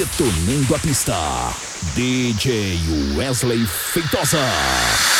Detonando a pista. DJ Wesley Feitosa.